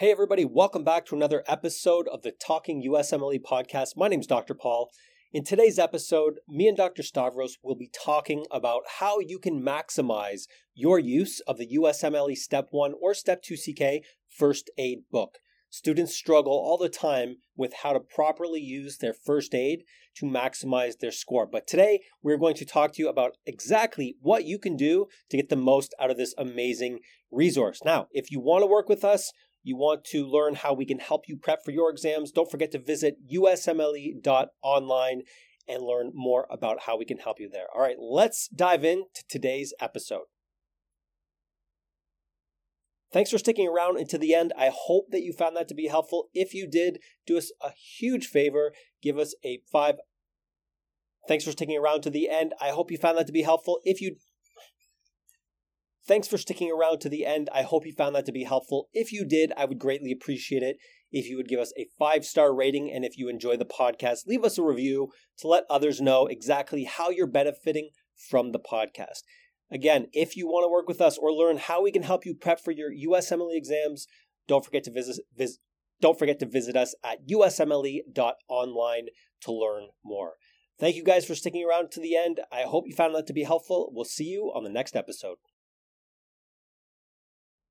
Hey, everybody, welcome back to another episode of the Talking USMLE podcast. My name is Dr. Paul. In today's episode, me and Dr. Stavros will be talking about how you can maximize your use of the USMLE Step 1 or Step 2 CK first aid book. Students struggle all the time with how to properly use their first aid to maximize their score. But today, we're going to talk to you about exactly what you can do to get the most out of this amazing resource. Now, if you want to work with us, you want to learn how we can help you prep for your exams, don't forget to visit usmle.online and learn more about how we can help you there. All right, let's dive into today's episode. Thanks for sticking around until the end. I hope that you found that to be helpful. If you did, do us a huge favor, give us a five. Thanks for sticking around to the end. I hope you found that to be helpful. If you Thanks for sticking around to the end. I hope you found that to be helpful. If you did, I would greatly appreciate it if you would give us a five star rating. And if you enjoy the podcast, leave us a review to let others know exactly how you're benefiting from the podcast. Again, if you want to work with us or learn how we can help you prep for your USMLE exams, don't forget to visit, visit don't forget to visit us at usmle.online to learn more. Thank you guys for sticking around to the end. I hope you found that to be helpful. We'll see you on the next episode.